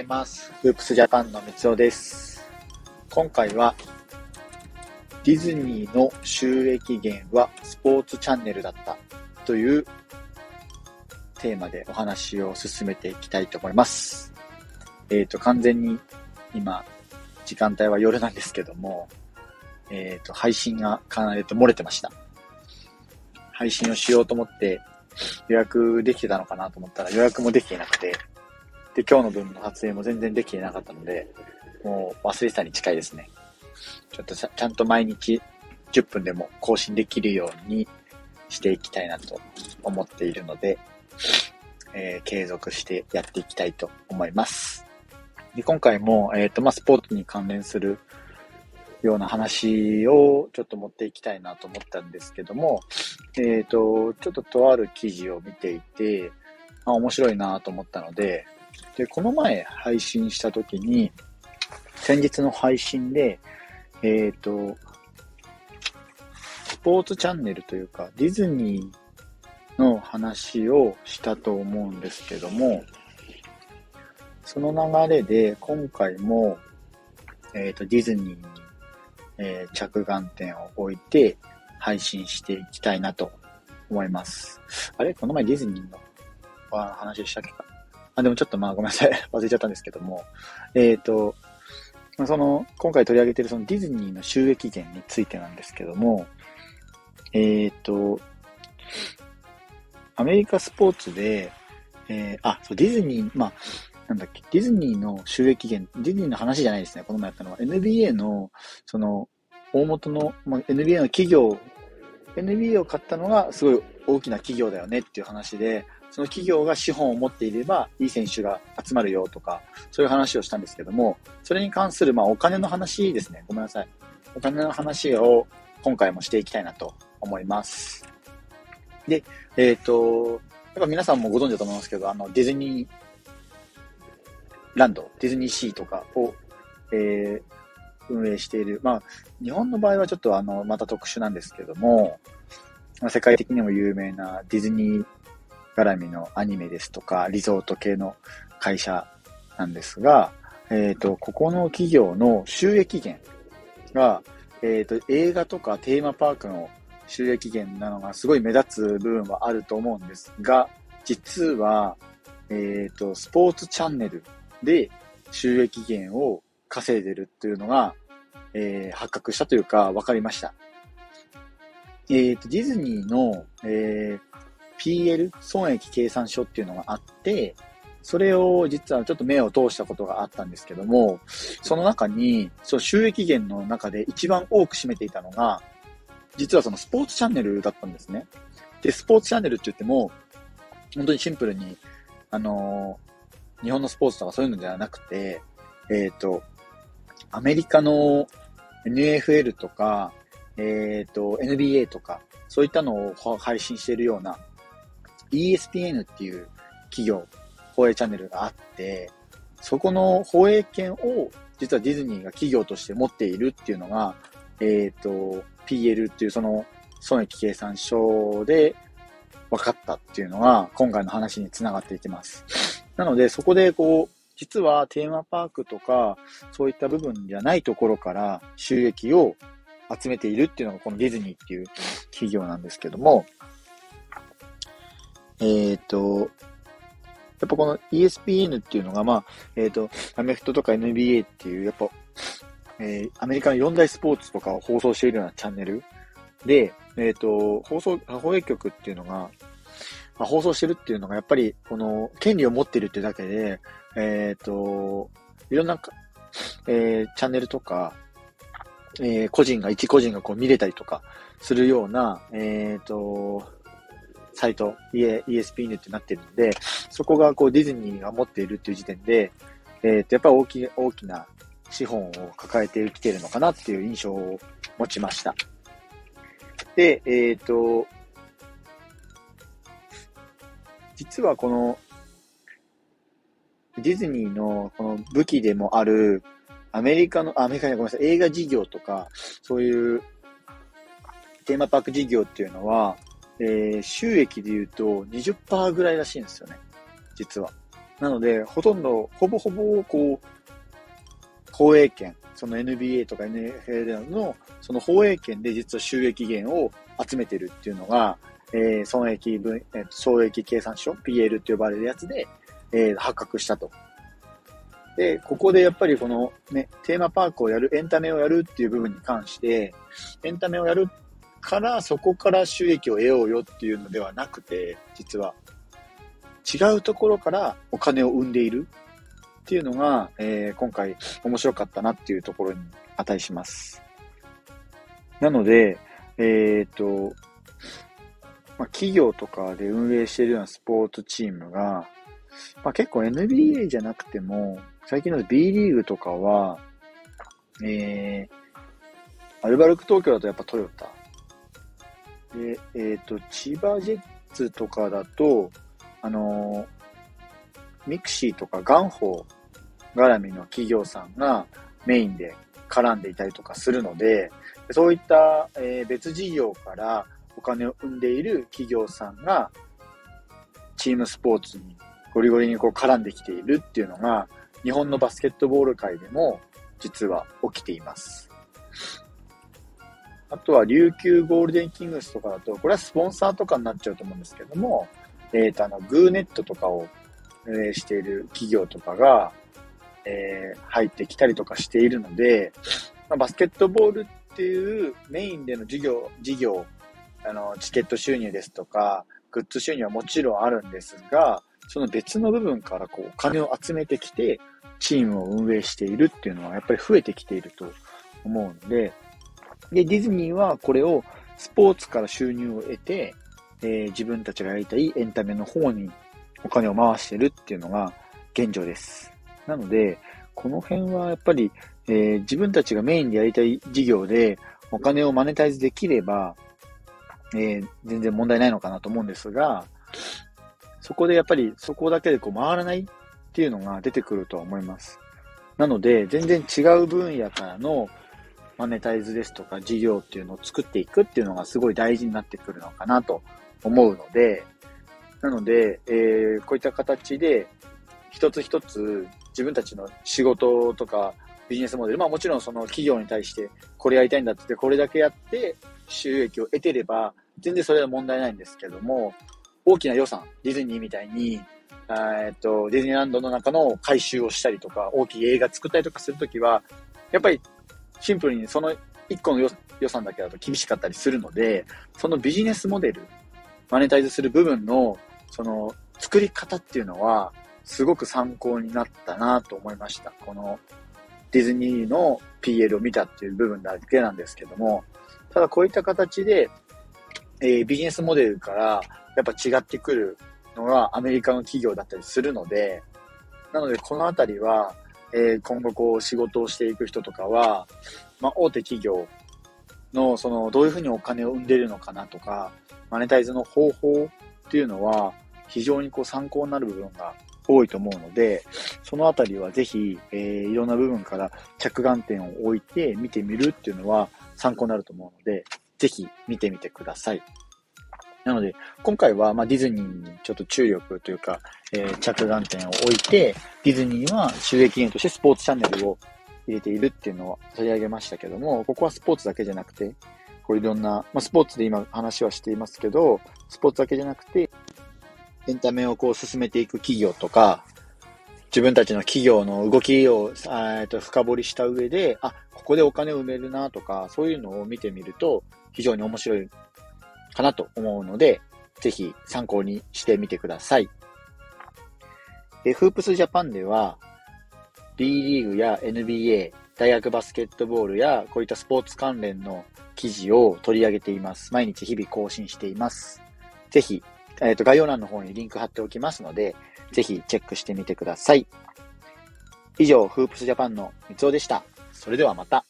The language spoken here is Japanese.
ざいます。フープスジャパンの三尾です。今回は、ディズニーの収益源はスポーツチャンネルだったというテーマでお話を進めていきたいと思います。えっ、と、完全に今、時間帯は夜なんですけども、えっ、と、配信がかなりと漏れてました。配信をしようと思って予約できてたのかなと思ったら予約もできていなくて、で、今日の分の撮影も全然できてなかったので、もう忘れてたに近いですね。ちょっとちゃんと毎日10分でも更新できるようにしていきたいなと思っているので、えー継続してやっていきたいと思います。で今回も、えっ、と、まあ、スポーツに関連するような話をちょっと持っていきたいなと思ったんですけども、えっ、と、ちょっととある記事を見ていて、あ面白いなと思ったので、で、この前配信した時に、先日の配信で、えっ、と、スポーツチャンネルというか、ディズニーの話をしたと思うんですけども、その流れで今回も、えっ、と、ディズニーに、えー着眼点を置いて配信していきたいなと思います。あれ？この前ディズニーのあ話したっけか？あ、でもちょっとまあごめんなさい。忘れちゃったんですけども。えっ、と、その、今回取り上げているそのディズニーの収益源についてなんですけども、えっ、と、アメリカスポーツで、えーあ、そう、ディズニー、まあ、なんだっけ、ディズニーの収益源、ディズニーの話じゃないですね、この前やったのは。NBA の、その、大元の、まあ、NBA の企業、NBA を買ったのがすごい大きな企業だよねっていう話で、その企業が資本を持っていれば、いい選手が集まるよとか、そういう話をしたんですけども、それに関する、まあ、お金の話ですね。ごめんなさい。お金の話を今回もしていきたいなと思います。で、えっ、と、やっぱ皆さんもご存知だと思いますけど、あの、ディズニーランド、ディズニーシーとかを、えー運営している。まあ、日本の場合はちょっとあの、また特殊なんですけども、世界的にも有名なディズニー絡みのアニメですとか、リゾート系の会社なんですが、えっ、と、ここの企業の収益源が、えっ、と、映画とかテーマパークの収益源なのがすごい目立つ部分はあると思うんですが、実は、えっ、と、スポーツチャンネルで収益源を稼いでるっていうのが、えー発覚したというか、分かりました。えっ、と、ディズニーの、えー PL、損益計算書っていうのがあって、それを実はちょっと目を通したことがあったんですけども、その中に、そう収益源の中で一番多く占めていたのが、実はそのスポーツチャンネルだったんですね。で、スポーツチャンネルって言っても、本当にシンプルに、あのー日本のスポーツとかそういうのではなくて、えっ、と、アメリカの NFL とか、えっ、と、NBA とか、そういったのを配信しているような ESPN っていう企業、放映チャンネルがあって、そこの放映権を実はディズニーが企業として持っているっていうのが、えっ、と、PL っていうその損益計算書で分かったっていうのが今回の話につながっていきます。なのでそこでこう、実はテーマパークとかそういった部分じゃないところから収益を集めているっていうのがこのディズニーっていう企業なんですけども、えっ、と、やっぱこの ESPN っていうのが、まあ、えっ、と、アメフトとか NBA っていう、やっぱ、えーアメリカの四大スポーツとかを放送しているようなチャンネル。で、えっ、と、放送、放映局っていうのが、まあ、放送してるっていうのが、やっぱり、この、権利を持ってるっていうだけで、えっ、と、いろんなか、えーチャンネルとか、えー個人が、一個人がこう見れたりとかするような、えっ、と、サイト、ESPN ってなってるので、そこがこうディズニーが持っているっていう時点で、えっ、と、やっぱり大き、大きな資本を抱えてきてるのかなっていう印象を持ちました。で、えっ、と、実はこの、ディズニーのこの武器でもある、アメリカの、アメリカにごめんなさい、映画事業とか、そういうテーマパーク事業っていうのは、えー収益で言うと20%ぐらいらしいんですよね。実は。なので、ほとんど、ほぼほぼ、こう、放映権、その NBA とか NFL の、その放映権で実は収益源を集めてるっていうのが、えー、損益分、えー、損益計算書、PL と呼ばれるやつで、えー、発覚したと。で、ここでやっぱりこのね、テーマパークをやる、エンタメをやるっていう部分に関して、エンタメをやるからそこから収益を得ようよっていうのではなくて、実は違うところからお金を生んでいるっていうのが、えー、今回面白かったなっていうところに値します。なので、えっ、と、まあ、企業とかで運営しているようなスポーツチームが、まあ、結構 NBA じゃなくても、最近の B リーグとかは、えー、アルバルク東京だとやっぱトヨタ。で、えっ、ー、と、千葉ジェッツとかだと、あのー、ミクシーとかガンホー絡みの企業さんがメインで絡んでいたりとかするので、そういった、えー、別事業からお金を生んでいる企業さんが、チームスポーツにゴリゴリにこう絡んできているっていうのが、日本のバスケットボール界でも実は起きています。あとは琉球ゴールデンキングスとかだと、これはスポンサーとかになっちゃうと思うんですけども、えっ、ー、と、あの、グーネットとかを運営している企業とかが、えー、入ってきたりとかしているので、まあ、バスケットボールっていうメインでの事業、事業、あの、チケット収入ですとか、グッズ収入はもちろんあるんですが、その別の部分からこうお金を集めてきて、チームを運営しているっていうのはやっぱり増えてきていると思うので、で、ディズニーはこれをスポーツから収入を得て、えー、自分たちがやりたいエンタメの方にお金を回してるっていうのが現状です。なので、この辺はやっぱり、えー、自分たちがメインでやりたい事業でお金をマネタイズできれば、えー、全然問題ないのかなと思うんですが、そこでやっぱりそこだけでこう回らないっていうのが出てくるとは思います。なので、全然違う分野からのマネタイズですとか事業っていうのを作っていくっていうのがすごい大事になってくるのかなと思うので、なので、えー、こういった形で一つ一つ自分たちの仕事とかビジネスモデル、まあもちろんその企業に対してこれやりたいんだってこれだけやって収益を得てれば全然それは問題ないんですけども、大きな予算、ディズニーみたいに、えっと、ディズニーランドの中の改修をしたりとか、大きい映画作ったりとかするときは、やっぱりシンプルにその1個の予算だけだと厳しかったりするので、そのビジネスモデル、マネタイズする部分の、その作り方っていうのは、すごく参考になったなと思いました。このディズニーの PL を見たっていう部分だけなんですけども、ただこういった形で、えー、ビジネスモデルからやっぱ違ってくるのがアメリカの企業だったりするので、なのでこのあたりは、えー、今後こう仕事をしていく人とかは、まあ、大手企業のそのどういうふうにお金を生んでるのかなとか、マネタイズの方法っていうのは非常にこう参考になる部分が多いと思うので、そのあたりはぜひ、えー、いろんな部分から着眼点を置いて見てみるっていうのは参考になると思うので、ぜひ見てみてください。なので、今回は、まディズニーにちょっと注力というか、えー、着眼点を置いて、ディズニーは収益源としてスポーツチャンネルを入れているっていうのを取り上げましたけども、ここはスポーツだけじゃなくて、こういろんな、まあ、スポーツで今話はしていますけど、スポーツだけじゃなくて、エンタメをこう進めていく企業とか、自分たちの企業の動きを、えと深掘りした上で、あ、ここでお金を埋めるなとか、そういうのを見てみると、非常に面白いかなと思うので、ぜひ参考にしてみてください。で、フープスジャパンでは、B リーグや NBA、大学バスケットボールやこういったスポーツ関連の記事を取り上げています。毎日日々更新しています。ぜひ、えっ、ー、と、概要欄の方にリンク貼っておきますので、ぜひチェックしてみてください。以上、フープスジャパンの三つおでした。それではまた。